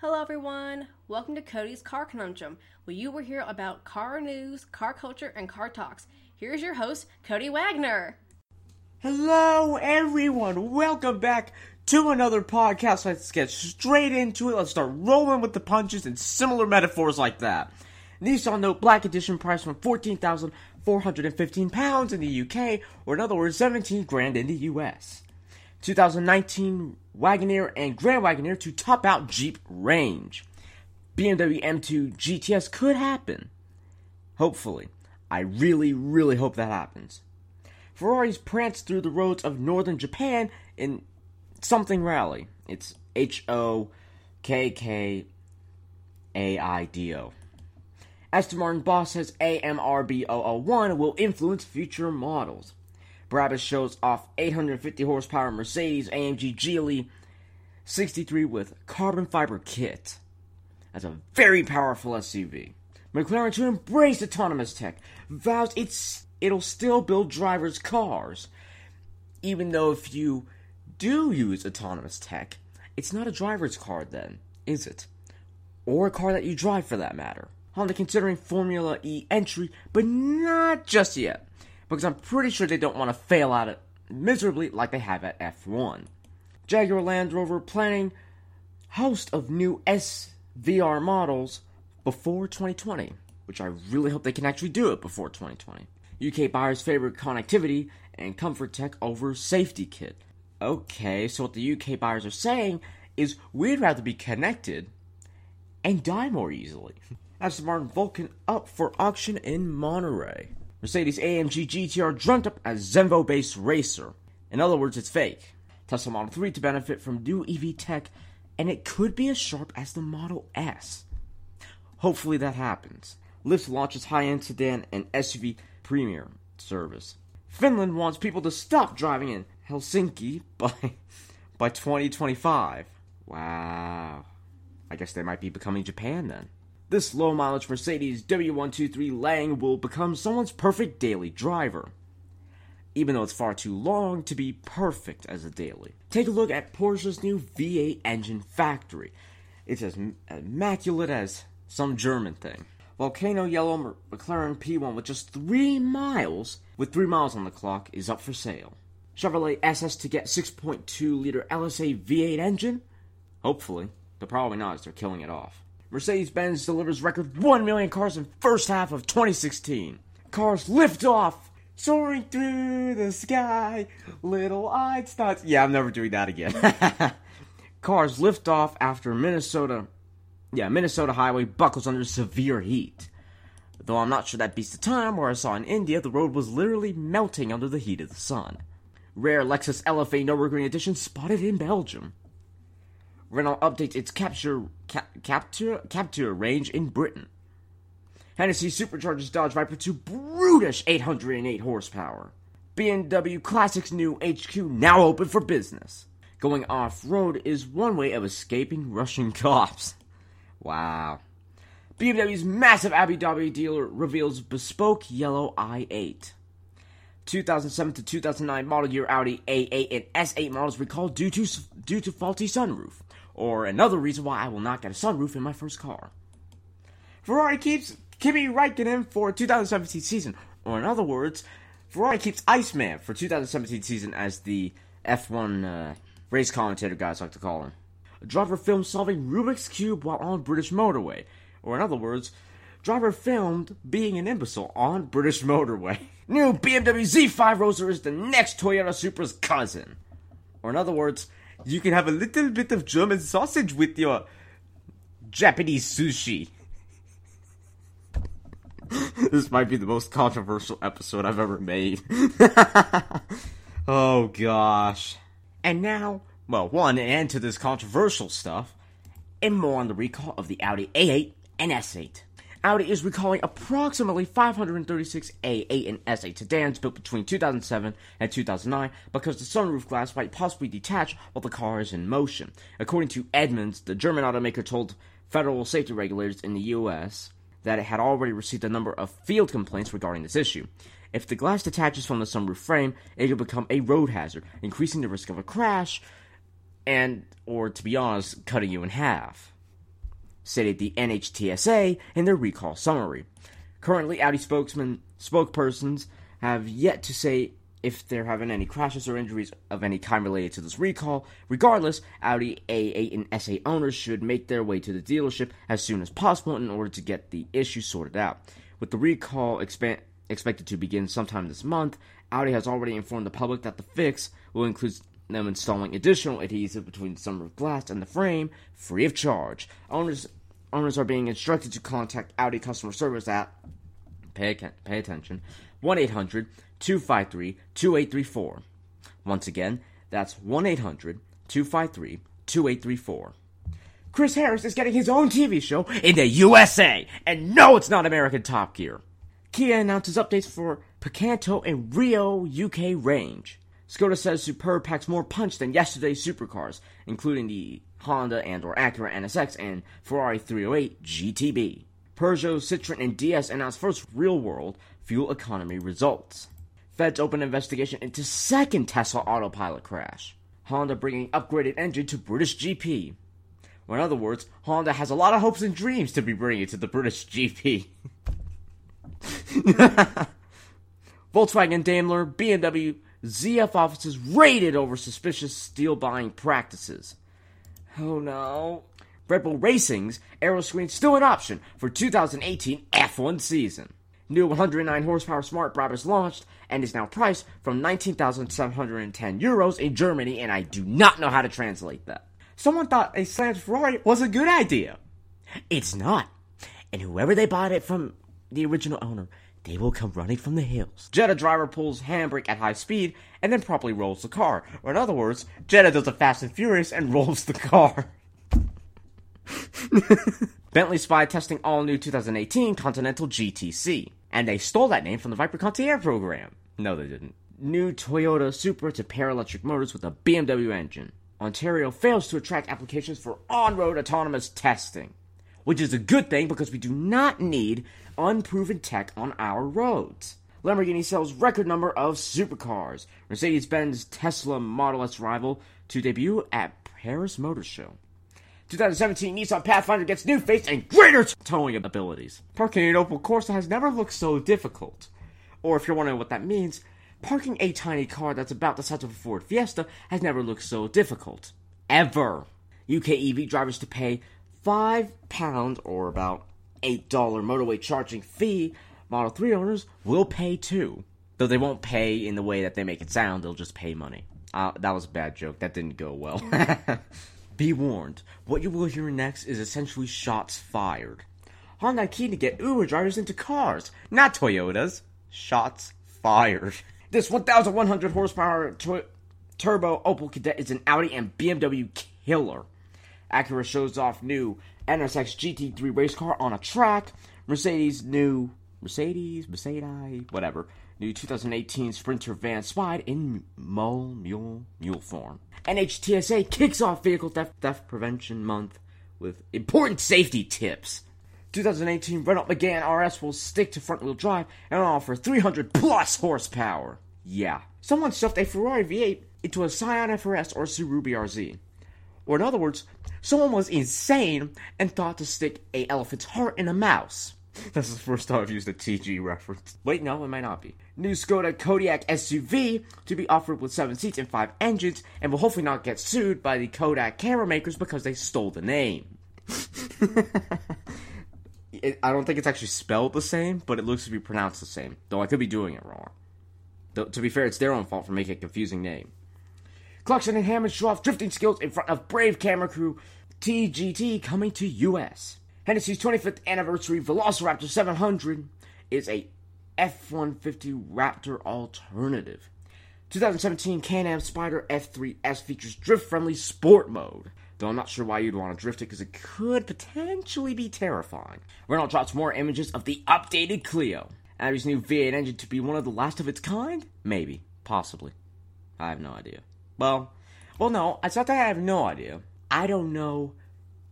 Hello, everyone. Welcome to Cody's Car Conundrum, where you will hear about car news, car culture, and car talks. Here's your host, Cody Wagner. Hello, everyone. Welcome back to another podcast. Let's get straight into it. Let's start rolling with the punches and similar metaphors like that. Nissan Note Black Edition price from 14,415 pounds in the UK, or in other words, 17 grand in the US. 2019 Wagoneer and Grand Wagoneer to top out Jeep range. BMW M2 GTS could happen. Hopefully. I really, really hope that happens. Ferraris prance through the roads of northern Japan in something rally. It's H O K K A I D O. Aston Martin boss says AMRB 001 will influence future models. Brabus shows off 850 horsepower Mercedes AMG GLE 63 with carbon fiber kit. That's a very powerful SUV. McLaren to embrace autonomous tech vows it's it'll still build drivers' cars. Even though if you do use autonomous tech, it's not a driver's car then, is it? Or a car that you drive for that matter. Honda considering Formula E entry, but not just yet, because I'm pretty sure they don't want to fail at it miserably like they have at F1. Jaguar Land Rover planning host of new SVR models before 2020, which I really hope they can actually do it before 2020. UK buyers favor connectivity and comfort tech over safety kit. Okay, so what the UK buyers are saying is we'd rather be connected and die more easily. Aston Martin Vulcan up for auction in Monterey. Mercedes AMG GTR dreamt up as Zenvo based racer. In other words, it's fake. Tesla Model 3 to benefit from new EV tech, and it could be as sharp as the Model S. Hopefully that happens. Lyft launches high end sedan and SUV premier service. Finland wants people to stop driving in Helsinki by by 2025. Wow. I guess they might be becoming Japan then. This low mileage Mercedes W123 Lang will become someone's perfect daily driver. Even though it's far too long to be perfect as a daily. Take a look at Porsche's new V8 engine factory. It's as immaculate as some German thing. Volcano Yellow McLaren P1 with just 3 miles, with 3 miles on the clock, is up for sale. Chevrolet SS to get 6.2 liter LSA V8 engine? Hopefully, but probably not as they're killing it off. Mercedes Benz delivers record 1 million cars in first half of 2016. Cars lift off, soaring through the sky, little Einsteins. Yeah, I'm never doing that again. Cars lift off after Minnesota yeah, Minnesota highway buckles under severe heat. Though I'm not sure that beats the time where I saw in India the road was literally melting under the heat of the sun. Rare Lexus LFA Nürburgring Edition spotted in Belgium. Renault updates its Captur cap, Captur Captur range in Britain. Hennessy supercharges Dodge Viper to brutish 808 horsepower. BMW Classics new HQ now open for business. Going off road is one way of escaping Russian cops. Wow. BMW's massive Abu Dhabi dealer reveals bespoke yellow i8. 2007 to 2009 model year Audi A8 and S8 models recalled due to due to faulty sunroof, or another reason why I will not get a sunroof in my first car. Ferrari keeps Kimi Raikkonen for 2017 season, or in other words, Ferrari keeps Iceman for 2017 season as the F1 uh, race commentator guys like to call him. Driver filmed solving Rubik's Cube while on British motorway. Or in other words, driver filmed being an imbecile on British motorway. New BMW Z5 Roadster is the next Toyota Supra's cousin. Or in other words, you can have a little bit of German sausage with your Japanese sushi. this might be the most controversial episode I've ever made. oh gosh. And now well, one, end to this controversial stuff, and more on the recall of the Audi A8 and S8. Audi is recalling approximately 536 A8 and S8 sedans built between 2007 and 2009 because the sunroof glass might possibly detach while the car is in motion. According to Edmunds, the German automaker told federal safety regulators in the US that it had already received a number of field complaints regarding this issue. If the glass detaches from the sunroof frame, it will become a road hazard, increasing the risk of a crash and or to be honest, cutting you in half. Stated the NHTSA in their recall summary. Currently, Audi spokesman spokespersons have yet to say if they're having any crashes or injuries of any kind related to this recall. Regardless, Audi A8 and S8 owners should make their way to the dealership as soon as possible in order to get the issue sorted out. With the recall expand, expected to begin sometime this month, Audi has already informed the public that the fix will include them installing additional adhesive between the sunroof glass and the frame free of charge. Owners owners are being instructed to contact Audi customer service at pay, pay attention 1-800 253 2834. Once again, that's 1 800 253 2834. Chris Harris is getting his own TV show in the USA! And no, it's not American Top Gear. Kia announces updates for Picanto and Rio UK range. Skoda says Superb packs more punch than yesterday's supercars, including the Honda and or Acura NSX and Ferrari 308 GTB. Peugeot, Citroen, and DS announced first real-world fuel economy results. Feds open investigation into second Tesla autopilot crash. Honda bringing upgraded engine to British GP. Or in other words, Honda has a lot of hopes and dreams to be bringing it to the British GP. Volkswagen, Daimler, BMW, ZF offices raided over suspicious steel buying practices. Oh no. Red Bull Racing's Aero Screen still an option for 2018 F1 season. New 109 horsepower Smart Brabus launched and is now priced from 19,710 euros in Germany, and I do not know how to translate that. Someone thought a slammed Ferrari was a good idea. It's not. And whoever they bought it from, the original owner, they will come running from the hills. Jetta driver pulls handbrake at high speed and then promptly rolls the car. Or in other words, Jetta does a Fast and Furious and rolls the car. Bentley Spy testing all new 2018 Continental GTC. And they stole that name from the Viper Concierge program. No, they didn't. New Toyota Supra to pair electric motors with a BMW engine. Ontario fails to attract applications for on road autonomous testing, which is a good thing because we do not need unproven tech on our roads. Lamborghini sells record number of supercars. Mercedes Benz Tesla Model S rival to debut at Paris Motor Show. 2017 Nissan Pathfinder gets new face and greater towing abilities. Parking an Opel Corsa has never looked so difficult. Or if you're wondering what that means, parking a tiny car that's about the size of a Ford Fiesta has never looked so difficult. Ever. UK EV drivers to pay £5 or about $8 motorway charging fee. Model 3 owners will pay too. Though they won't pay in the way that they make it sound, they'll just pay money. Uh, that was a bad joke. That didn't go well. Be warned, what you will hear next is essentially shots fired. Honda keen to get Uber drivers into cars, not Toyotas. Shots fired. This 1,100 horsepower turbo Opel Kadett is an Audi and BMW killer. Acura shows off new NSX GT3 race car on a track. Mercedes new Mercedes, Mercedes, whatever. New 2018 Sprinter van spied in mole mule mule form. NHTSA kicks off vehicle theft, theft prevention month with important safety tips. 2018 Renault Megane RS will stick to front wheel drive and offer 300 plus horsepower. Yeah. Someone stuffed a Ferrari V8 into a Scion FRS or Subaru BRZ. Or in other words, someone was insane and thought to stick a elephant's heart in a mouse. That's the first time I've used a TG reference. Wait, no, it might not be. New Skoda Kodiaq SUV to be offered with 7 seats and 5 engines, and will hopefully not get sued by the Kodak camera makers because they stole the name. it, I don't think it's actually spelled the same, but it looks to be pronounced the same, though I could be doing it wrong. Though, to be fair, it's their own fault for making a confusing name. Clarkson and Hammond show off drifting skills in front of Brave camera crew TGT coming to US. Hennessy's 25th anniversary Velociraptor 700 is a F-150 Raptor alternative. 2017 Can-Am Spyder F3S features drift-friendly sport mode. Though I'm not sure why you'd want to drift it because it could potentially be terrifying. Renault drops more images of the updated Clio. Audi's new V8 engine to be one of the last of its kind? Maybe. Possibly. I have no idea. Well, well, no, it's not that I have no idea. I don't know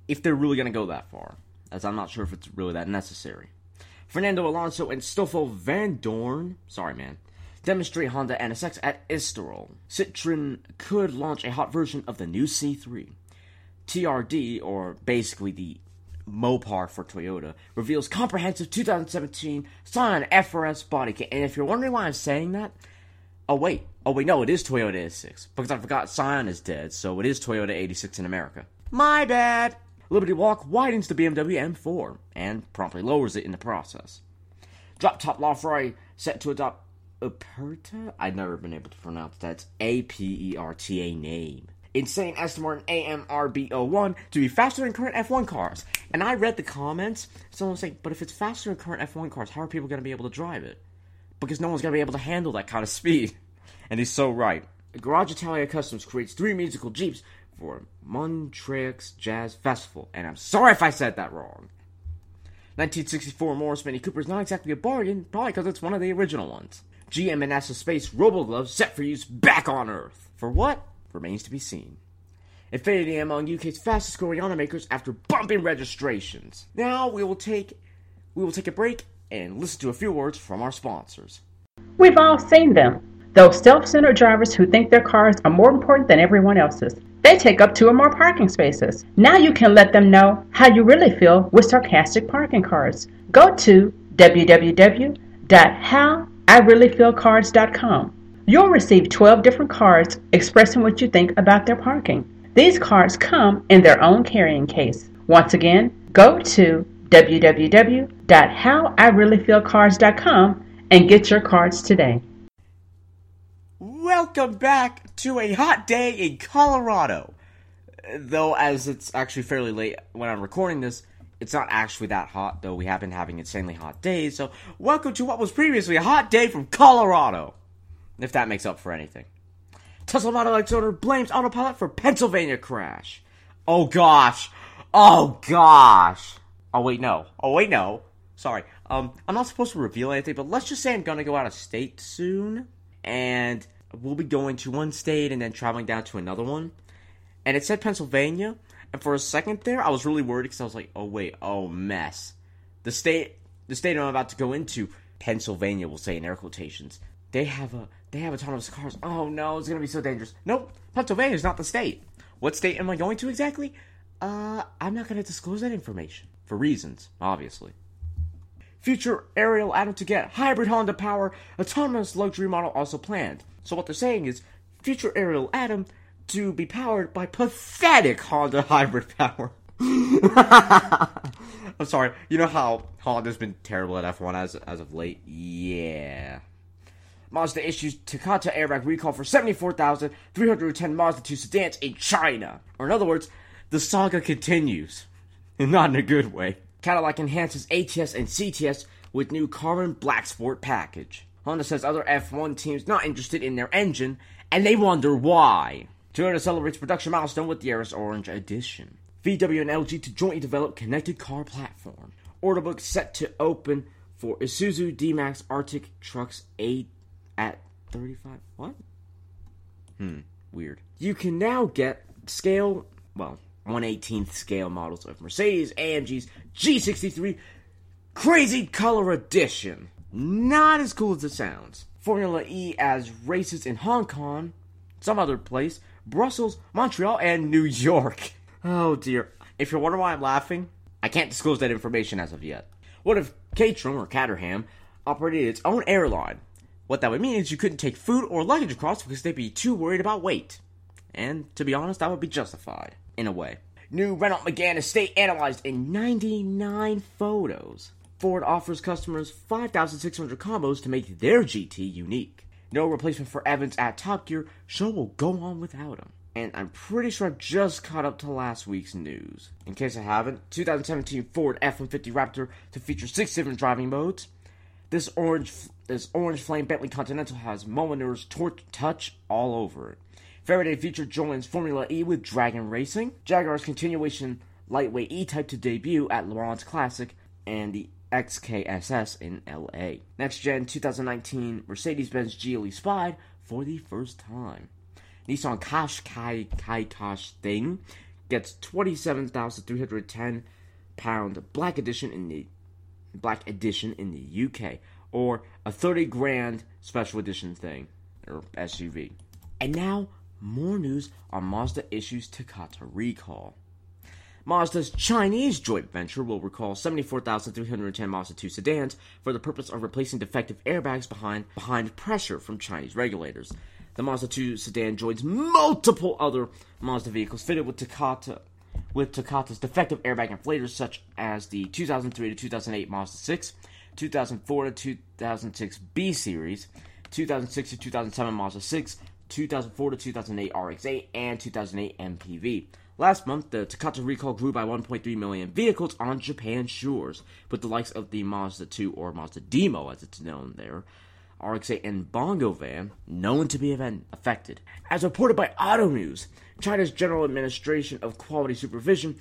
if they're really going to go that far, as I'm not sure if it's really that necessary. Fernando Alonso and Stoffel Vandoorne, sorry man, demonstrate Honda NSX at Estoril. Citroen could launch a hot version of the new C3. TRD, or basically the Mopar for Toyota reveals comprehensive 2017 Scion FRS body kit. And if you're wondering why I'm saying that, oh wait, oh wait, no, it is Toyota 86 because I forgot Scion is dead, so it is Toyota 86 in America. My bad. Liberty Walk widens the BMW M4 and promptly lowers it in the process. Drop top LaFerrari set to adopt Aperta? I've never been able to pronounce that. A P E R T A name. Insane Aston Martin AMRB01 to be faster than current F1 cars. And I read the comments. Someone was saying, but if it's faster than current F1 cars, how are people going to be able to drive it? Because no one's going to be able to handle that kind of speed. And he's so right. Garage Italia Customs creates three musical Jeeps for Montreux Jazz Festival. And I'm sorry if I said that wrong. 1964 Morris Mini Cooper is not exactly a bargain, probably because it's one of the original ones. GM and NASA Space Robo Gloves set for use back on Earth. For what? Remains to be seen. Infiniti among UK's fastest growing automakers after bumping registrations. Now we will take we will take a break and listen to a few words from our sponsors. We've all seen them. Those self centered drivers who think their cars are more important than everyone else's. They take up two or more parking spaces. Now you can let them know how you really feel with sarcastic parking cards. Go to www.howireallyfeelcards.com. You'll receive 12 different cards expressing what you think about their parking. These cards come in their own carrying case. Once again, go to www.howireallyfeelcards.com and get your cards today. Welcome back to a hot day in Colorado. Though, as it's actually fairly late when I'm recording this, it's not actually that hot, though we have been having insanely hot days. So, welcome to what was previously a hot day from Colorado. If that makes up for anything. Tesla Model X owner blames autopilot for Pennsylvania crash. Oh gosh. Oh gosh. Oh wait, no. Oh wait, no. Sorry. Um, I'm not supposed to reveal anything, but let's just say I'm gonna go out of state soon, and we'll be going to one state and then traveling down to another one. And it said Pennsylvania, and for a second there, I was really worried because I was like, oh wait, oh mess. The state, the state I'm about to go into, Pennsylvania, we'll say in air quotations, they have a they have autonomous cars. Oh no, it's gonna be so dangerous. Nope, Pennsylvania is not the state. What state am I going to exactly? Uh, I'm not gonna disclose that information for reasons, obviously. Future Ariel Atom to get hybrid Honda power, autonomous luxury model also planned. So what they're saying is future Ariel Atom to be powered by pathetic Honda hybrid power. I'm sorry. You know how Honda's been terrible at F1 as as of late? Yeah. Mazda issues Takata airbag recall for 74,310 Mazda 2 sedans in China. Or in other words, the saga continues. And not in a good way. Cadillac enhances ATS and CTS with new carbon black sport package. Honda says other F1 teams not interested in their engine, and they wonder why. Toyota celebrates production milestone with the Yaris Orange Edition. VW and LG to jointly develop connected car platform. Order book set to open for Isuzu D-Max Arctic Trucks 8 at 35. What? Hmm, weird. You can now get scale, well, 118th scale models of Mercedes AMG's G63 Crazy Color Edition. Not as cool as it sounds. Formula E as races in Hong Kong, some other place, Brussels, Montreal, and New York. Oh dear. If you're wondering why I'm laughing, I can't disclose that information as of yet. What if Caterham or Caterham operated its own airline? What that would mean is you couldn't take food or luggage across because they'd be too worried about weight. And to be honest, that would be justified, in a way. New Renault Megane estate analyzed in 99 photos. Ford offers customers 5,600 combos to make their GT unique. No replacement for Evans at Top Gear, show will go on without him. And I'm pretty sure I've just caught up to last week's news. In case I haven't, 2017 Ford F-150 Raptor to feature six different driving modes. This orange, this orange flame Bentley Continental has torch touch all over it. Faraday Future joins Formula E with Dragon Racing. Jaguar's continuation lightweight E-Type to debut at Le Mans Classic, and the XKSS in LA. Next gen 2019 Mercedes Benz GLE Spide for the first time. Nissan Qashqai Kai Kash Thing gets 27,310 pound black edition in the black edition in the UK or a 30 grand special edition thing or SUV. And now more news on Mazda issues Takata recall. Mazda's Chinese joint venture will recall 74,310 Mazda 2 sedans for the purpose of replacing defective airbags behind, behind pressure from Chinese regulators. The Mazda 2 sedan joins multiple other Mazda vehicles fitted with Takata with Takata's defective airbag inflators such as the 2003 to 2008 Mazda 6, 2004 to 2006 B series, 2006 to 2007 Mazda 6, 2004 to 2008 RX-8, and 2008 MPV. Last month, the Takata recall grew by 1.3 million vehicles on Japan's shores, with the likes of the Mazda 2 or Mazda Demio, as it's known there, RX-8 and Bongo van known to be affected. As reported by Auto News, China's General Administration of Quality Supervision,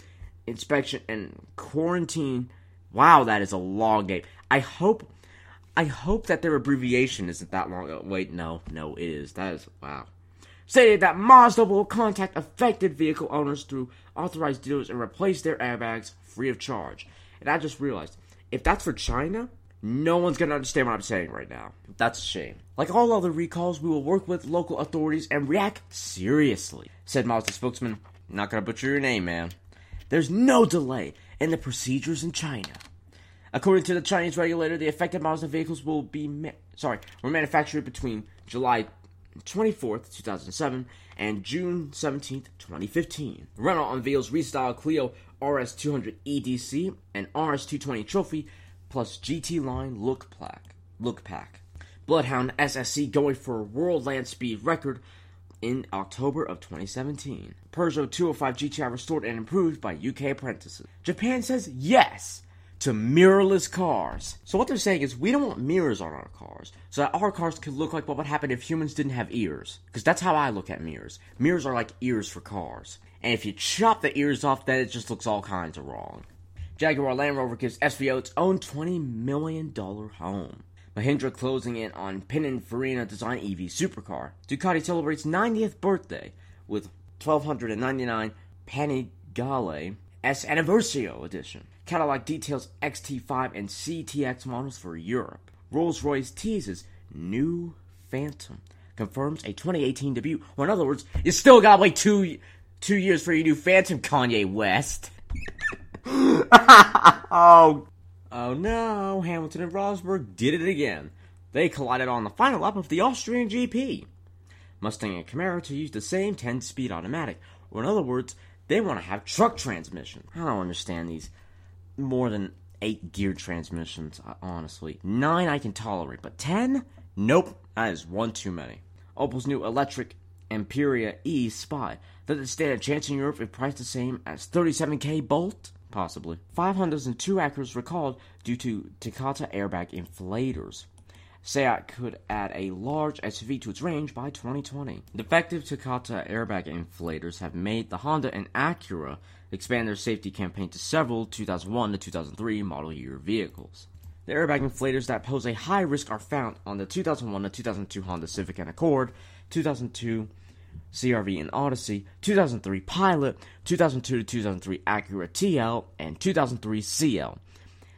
Inspection, and Quarantine. Wow, that is a long name. I hope, I hope that their abbreviation isn't that long. Wait, no, no, it is. That is wow. Stated that Mazda will contact affected vehicle owners through authorized dealers and replace their airbags free of charge. And I just realized, if that's for China, no one's gonna understand what I'm saying right now. That's a shame. Like all other recalls, we will work with local authorities and react seriously, said Mazda spokesman. Not gonna butcher your name, man. There's no delay in the procedures in China. According to the Chinese regulator, the affected models of vehicles will be ma- sorry were manufactured between July 24th, 2007, and June 17th, 2015. Renault unveils restyled Clio RS200 EDC and RS220 Trophy plus GT line look pack. Look pack. Bloodhound SSC going for a world land speed record in October of 2017. Peugeot 205 GTI restored and improved by UK apprentices. Japan says yes to mirrorless cars. So what they're saying is we don't want mirrors on our cars, so that our cars could look like what would happen if humans didn't have ears. Because that's how I look at mirrors. Mirrors are like ears for cars. And if you chop the ears off, then it just looks all kinds of wrong. Jaguar Land Rover gives SVO its own $20 million home. Mahindra closing in on Pininfarina design EV supercar. Ducati celebrates 90th birthday with 1299 Panigale S Anniversario edition. Cadillac details XT5 and CTX models for Europe. Rolls-Royce teases new Phantom. Confirms a 2018 debut. Or in other words, you still gotta wait two two years for your new Phantom, Kanye West. oh, oh no! Hamilton and Rosberg did it again. They collided on the final lap of the Austrian GP. Mustang and Camaro to use the same 10-speed automatic, or in other words, they want to have truck transmission. I don't understand these more than eight gear transmissions. Uh, honestly, nine I can tolerate, but ten? Nope, that is one too many. Opel's new electric Ampera E Spy. Does it stand a chance in Europe if priced the same as 37k Bolt? Possibly. 500s and 2 Acuras recalled due to Takata airbag inflators. SEAT could add a large SUV to its range by 2020. Defective Takata airbag inflators have made the Honda and Acura expand their safety campaign to several 2001 to 2003 model year vehicles. The airbag inflators that pose a high risk are found on the 2001 to 2002 Honda Civic and Accord, 2002 CRV and Odyssey, 2003 Pilot, 2002 to 2003 Acura TL, and 2003 CL.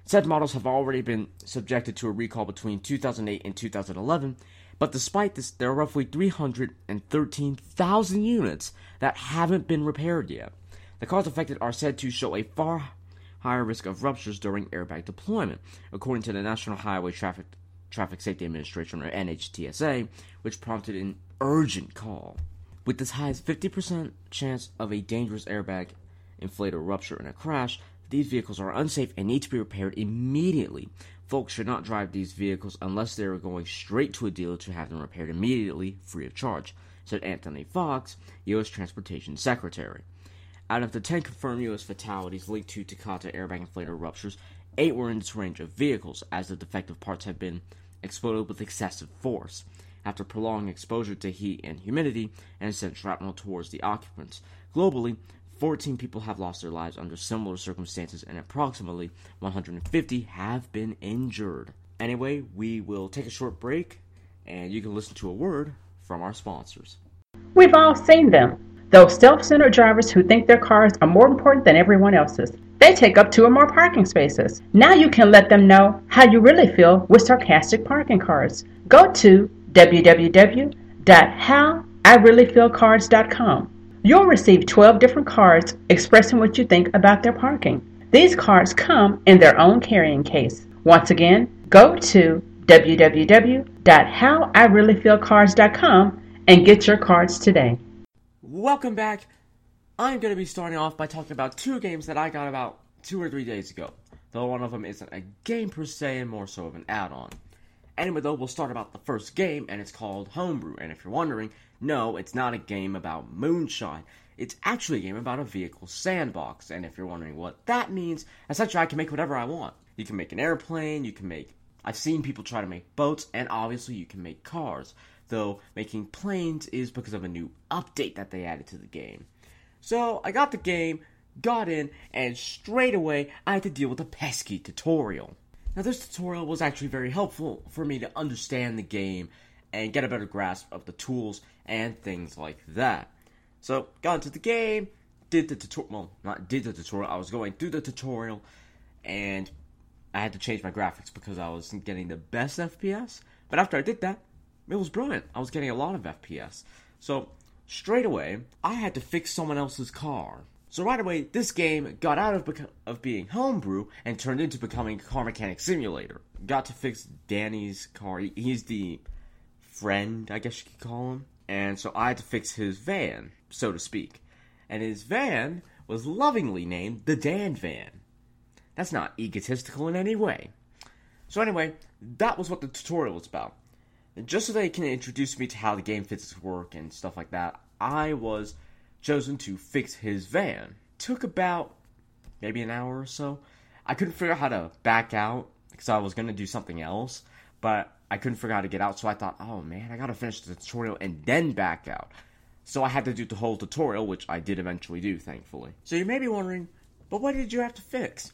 Said models have already been subjected to a recall between 2008 and 2011, but despite this, there are roughly 313,000 units that haven't been repaired yet. The cars affected are said to show a far higher risk of ruptures during airbag deployment, according to the National Highway Traffic Traffic Safety Administration, or NHTSA, which prompted an urgent call. With as high as 50% chance of a dangerous airbag inflator rupture in a crash, these vehicles are unsafe and need to be repaired immediately. Folks should not drive these vehicles unless they are going straight to a dealer to have them repaired immediately, free of charge, said Anthony Foxx, U.S. Transportation Secretary. Out of the 10 confirmed U.S. fatalities linked to Takata airbag inflator ruptures, 8 were in this range of vehicles, as the defective parts had been exploded with excessive force after prolonged exposure to heat and humidity and sent shrapnel towards the occupants. Globally, 14 people have lost their lives under similar circumstances and approximately 150 have been injured. Anyway, we will take a short break and you can listen to a word from our sponsors. We've all seen them. Those self centered drivers who think their cars are more important than everyone else's. They take up two or more parking spaces. Now you can let them know how you really feel with sarcastic parking cards. Go to www.howireallyfeelcards.com. You'll receive 12 different cards expressing what you think about their parking. These cards come in their own carrying case. Once again, go to www.howireallyfeelcards.com and get your cards today. Welcome back. I'm going to be starting off by talking about two games that I got about two or three days ago. Though one of them isn't a game per se and more so of an add on. Anyway, though, we'll start about the first game, and it's called Homebrew. And if you're wondering, no, it's not a game about moonshine. It's actually a game about a vehicle sandbox. And if you're wondering what that means, essentially I can make whatever I want. You can make an airplane, you can make. I've seen people try to make boats, and obviously you can make cars. Though making planes is because of a new update that they added to the game. So I got the game, got in, and straight away I had to deal with a pesky tutorial. Now, this tutorial was actually very helpful for me to understand the game and get a better grasp of the tools and things like that. So, got into the game, did the tutorial, well, not did the tutorial, I was going through the tutorial, and I had to change my graphics because I was getting the best FPS. But after I did that, it was brilliant. I was getting a lot of FPS. So, straight away, I had to fix someone else's car. So right away, this game got out of beco- of being homebrew and turned into becoming car mechanic simulator. Got to fix Danny's car. He's the friend, I guess you could call him. And so I had to fix his van, so to speak. And his van was lovingly named the Dan Van. That's not egotistical in any way. So anyway, that was what the tutorial was about. Just so they can introduce me to how the game physics work and stuff like that, I was chosen to fix his van. Took about maybe an hour or so. I couldn't figure out how to back out because I was gonna do something else, but I couldn't figure out how to get out. So I thought, oh man, I gotta finish the tutorial and then back out. So I had to do the whole tutorial, which I did eventually do, thankfully. So you may be wondering, but what did you have to fix?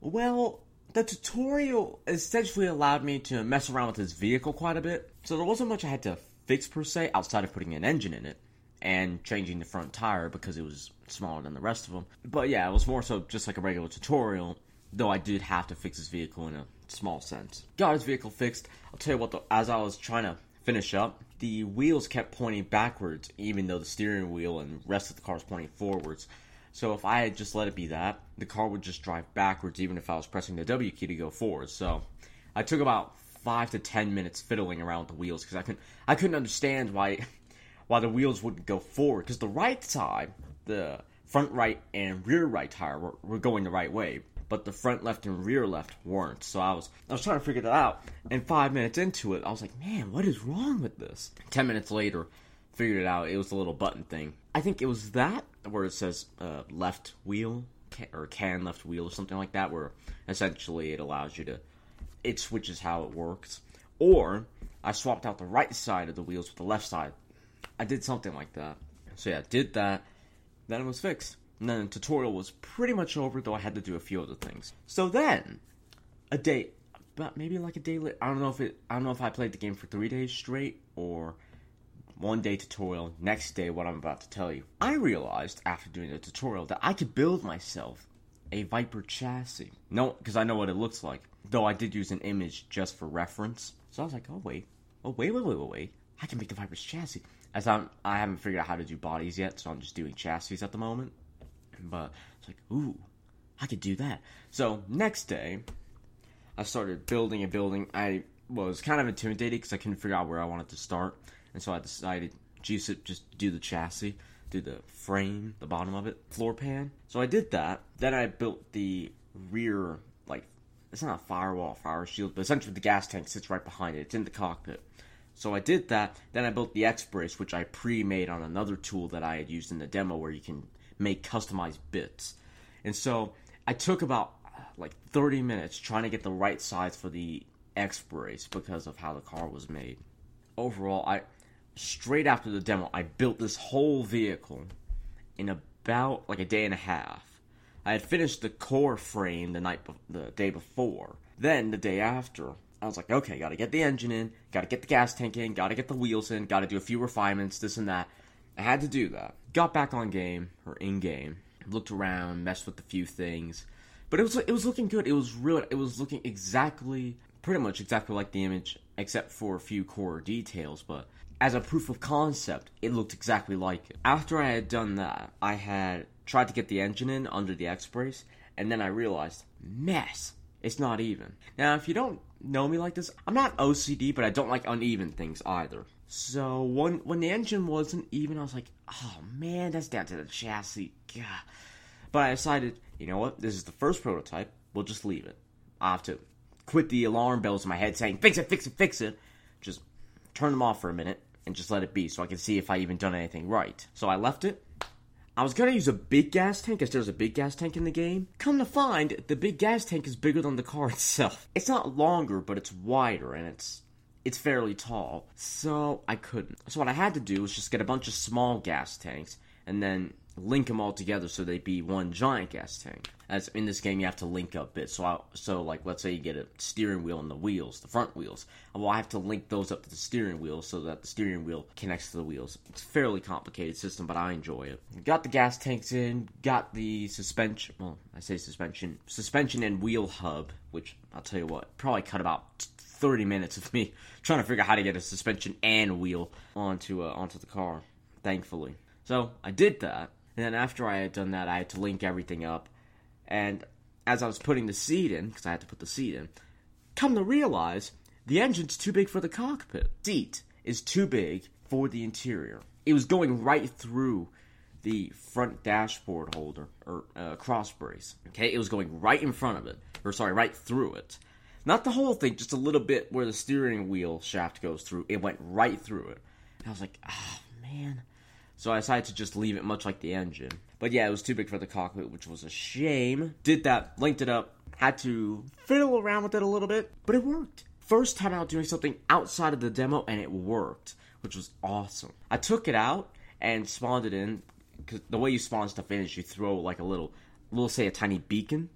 Well, the tutorial essentially allowed me to mess around with this vehicle quite a bit, so there wasn't much I had to fix per se outside of putting an engine in it and changing the front tire because it was smaller than the rest of them. But yeah, it was more so just like a regular tutorial, though I did have to fix this vehicle in a small sense. Got his vehicle fixed. I'll tell you what, though, as I was trying to finish up, the wheels kept pointing backwards, even though the steering wheel and rest of the car was pointing forwards. So if I had just let it be that, the car would just drive backwards, even if I was pressing the W key to go forward. So I took about five to ten minutes fiddling around with the wheels because I couldn't I couldn't understand why why the wheels wouldn't go forward because the right side, the front right and rear right tire were, were going the right way, but the front left and rear left weren't. So I was I was trying to figure that out. And five minutes into it, I was like, man, what is wrong with this? Ten minutes later, figured it out. It was the little button thing. I think it was that where it says uh, left wheel or can left wheel or something like that, where essentially it allows you to it switches how it works. Or I swapped out the right side of the wheels with the left side. I did something like that. So yeah, did that. Then it was fixed. And then the tutorial was pretty much over, though I had to do a few other things. So then, a day, but maybe like a day later. I don't know if it. I don't know if I played the game for three days straight or one day tutorial. Next day, what I'm about to tell you. I realized after doing the tutorial that I could build myself a Viper chassis. No, because I know what it looks like. Though I did use an image just for reference. So I was like, oh wait, oh wait, wait, wait, wait, wait. I can make the Viper's chassis. As I'm, I haven't figured out how to do bodies yet, so I'm just doing chassis at the moment. But it's like, ooh, I could do that. So next day, I started building and building. I was kind of intimidated because I couldn't figure out where I wanted to start, and so I decided, it, just do the chassis, do the frame, the bottom of it, floor pan. So I did that. Then I built the rear, like it's not a firewall, fire shield, but essentially the gas tank sits right behind it. It's in the cockpit. So I did that. Then I built the X brace, which I pre-made on another tool that I had used in the demo, where you can make customized bits. And so I took about like 30 minutes trying to get the right size for the X brace because of how the car was made. Overall, I straight after the demo, I built this whole vehicle in about like a day and a half. I had finished the core frame the night be- the day before. Then the day after, I was like, okay, got to get the engine in, got to get the gas tank in, got to get the wheels in, got to do a few refinements, this and that. I had to do that. Got back on game or in game, looked around, messed with a few things, but it was it was looking good. It was real. It was looking exactly, pretty much exactly like the image, except for a few core details. But as a proof of concept, it looked exactly like it. After I had done that, I had tried to get the engine in under the X brace, and then I realized, mess, it's not even. Now, if you don't know me like this, I'm not OCD, but I don't like uneven things either. So when when the engine wasn't even, I was like, oh man, that's down to the chassis. God. But I decided, you know what? This is the first prototype. We'll just leave it. I have to quit the alarm bells in my head saying, fix it, fix it, fix it. Just turn them off for a minute and just let it be so I can see if I even done anything right. So I left it. I was gonna use a big gas tank as there's a big gas tank in the game. Come to find, the big gas tank is bigger than the car itself. It's not longer, but it's wider and it's it's fairly tall. So I couldn't. So what I had to do was just get a bunch of small gas tanks and then link them all together so they'd be one giant gas tank. As in this game, you have to link up bits. So, I, so like, let's say you get a steering wheel and the wheels, the front wheels. Well, I have to link those up to the steering wheel so that the steering wheel connects to the wheels. It's a fairly complicated system, but I enjoy it. Got the gas tanks in, got the suspension. Well, I say suspension, suspension and wheel hub, which I'll tell you what, probably cut about 30 minutes of me trying to figure out how to get a suspension and wheel onto uh, onto the car. Thankfully, so I did that and then after I had done that, I had to link everything up. And as I was putting the seat in, because I had to put the seat in, come to realize the engine's too big for the cockpit. Seat is too big for the interior. It was going right through the front dashboard holder or uh, cross brace. Okay, it was going right in front of it, or sorry, right through it. Not the whole thing, just a little bit where the steering wheel shaft goes through. It went right through it. And I was like, oh man. So I decided to just leave it much like the engine. But yeah, it was too big for the cockpit, which was a shame. Did that, linked it up, had to fiddle around with it a little bit, but it worked. First time out doing something outside of the demo, and it worked, which was awesome. I took it out and spawned it in, because the way you spawn stuff in is you throw like a little, we'll say a tiny beacon.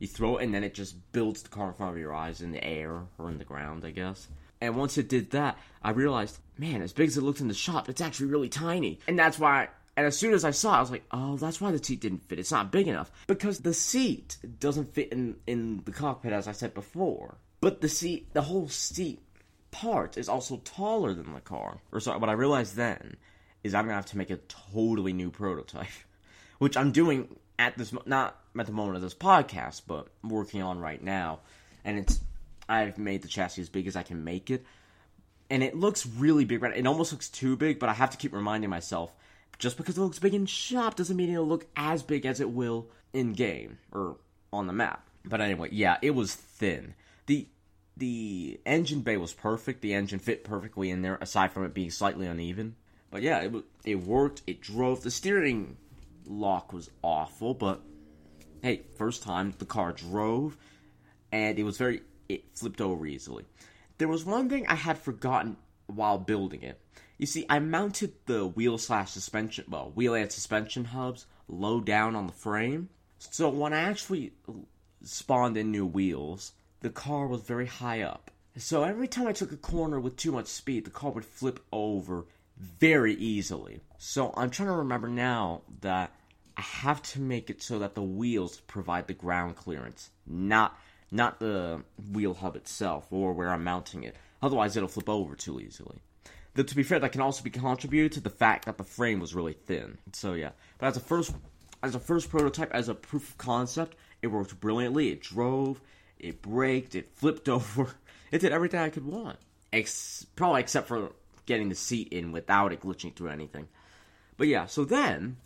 You throw it, and then it just builds the car in front of your eyes in the air or in the ground, I guess. And once it did that, I realized, man, as big as it looked in the shop, it's actually really tiny. And that's why and as soon as I saw it, I was like, oh, that's why the seat didn't fit. It's not big enough. Because the seat doesn't fit in, in the cockpit, as I said before. But the seat, the whole seat part is also taller than the car. Or sorry, what I realized then is I'm gonna have to make a totally new prototype. Which I'm doing at this, not at the moment of this podcast, but working on right now. And it's, I've made the chassis as big as I can make it. And it looks really big, right? It almost looks too big, but I have to keep reminding myself just because it looks big in shop doesn't mean it'll look as big as it will in game or on the map. But anyway, yeah, it was thin. The the engine bay was perfect. The engine fit perfectly in there, aside from it being slightly uneven. But yeah, it it worked. It drove. The steering lock was awful, but hey, first time the car drove, and it was very. It flipped over easily. There was one thing I had forgotten while building it. You see, I mounted the wheel slash suspension, well, wheel and suspension hubs low down on the frame. So when I actually spawned in new wheels, the car was very high up. So every time I took a corner with too much speed, the car would flip over very easily. So I'm trying to remember now that I have to make it so that the wheels provide the ground clearance, not not the wheel hub itself or where I'm mounting it. Otherwise, it'll flip over too easily. Though to be fair, that can also be contributed to the fact that the frame was really thin. So yeah, but as a first as a first prototype, as a proof of concept, it worked brilliantly. It drove, it braked, it flipped over. It did everything I could want. Ex- probably except for getting the seat in without it glitching through anything. But yeah, so then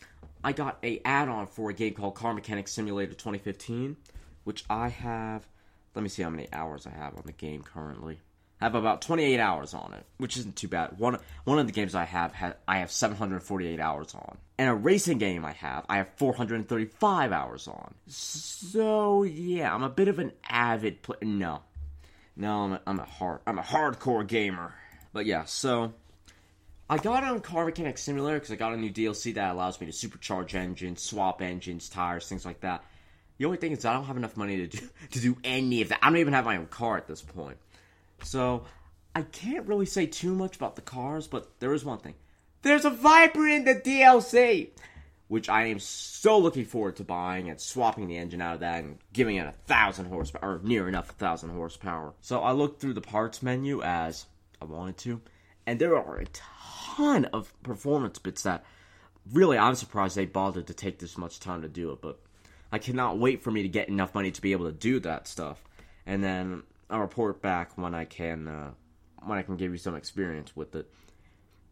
I got a add-on for a game called Car Mechanic Simulator 2015, which I have. Let me see how many hours I have on the game currently. Have about 28 hours on it, which isn't too bad. One one of the games I have ha- I have 748 hours on, and a racing game I have I have 435 hours on. So yeah, I'm a bit of an avid player. No, no, I'm a, I'm a hard I'm a hardcore gamer. But yeah, so I got on Car Mechanic Simulator because I got a new DLC that allows me to supercharge engines, swap engines, tires, things like that. The only thing is I don't have enough money to do to do any of that. I don't even have my own car at this point. So I can't really say too much about the cars, but there is one thing. There's a Viper in the DLC! Which I am so looking forward to buying and swapping the engine out of that and giving it a thousand horsepower, or near enough a thousand horsepower. So I looked through the parts menu as I wanted to, and there are a ton of performance bits that really I'm surprised they bothered to take this much time to do it, but I cannot wait for me to get enough money to be able to do that stuff. And then I'll report back when I can uh, when I can give you some experience with it.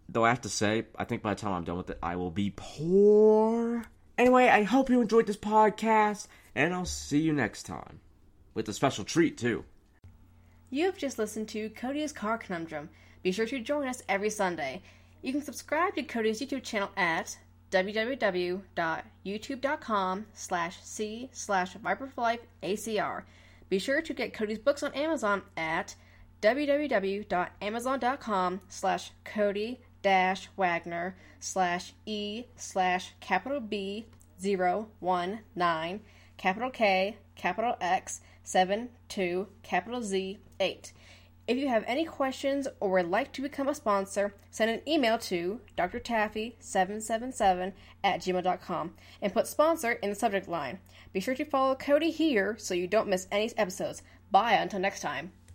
Though I have to say, I think by the time I'm done with it, I will be poor. Anyway, I hope you enjoyed this podcast, and I'll see you next time. With a special treat, too. You have just listened to Cody's Car Conundrum. Be sure to join us every Sunday. You can subscribe to Cody's YouTube channel at www.youtube.com slash c slash Viper for Life ACR. Be sure to get Cody's books on Amazon at www.amazon.com slash Cody dash Wagner slash E slash capital B zero one nine capital K capital X seven two capital Z eight. If you have any questions or would like to become a sponsor, send an email to drtaffy777 at gmail.com and put sponsor in the subject line. Be sure to follow Cody here so you don't miss any episodes. Bye until next time.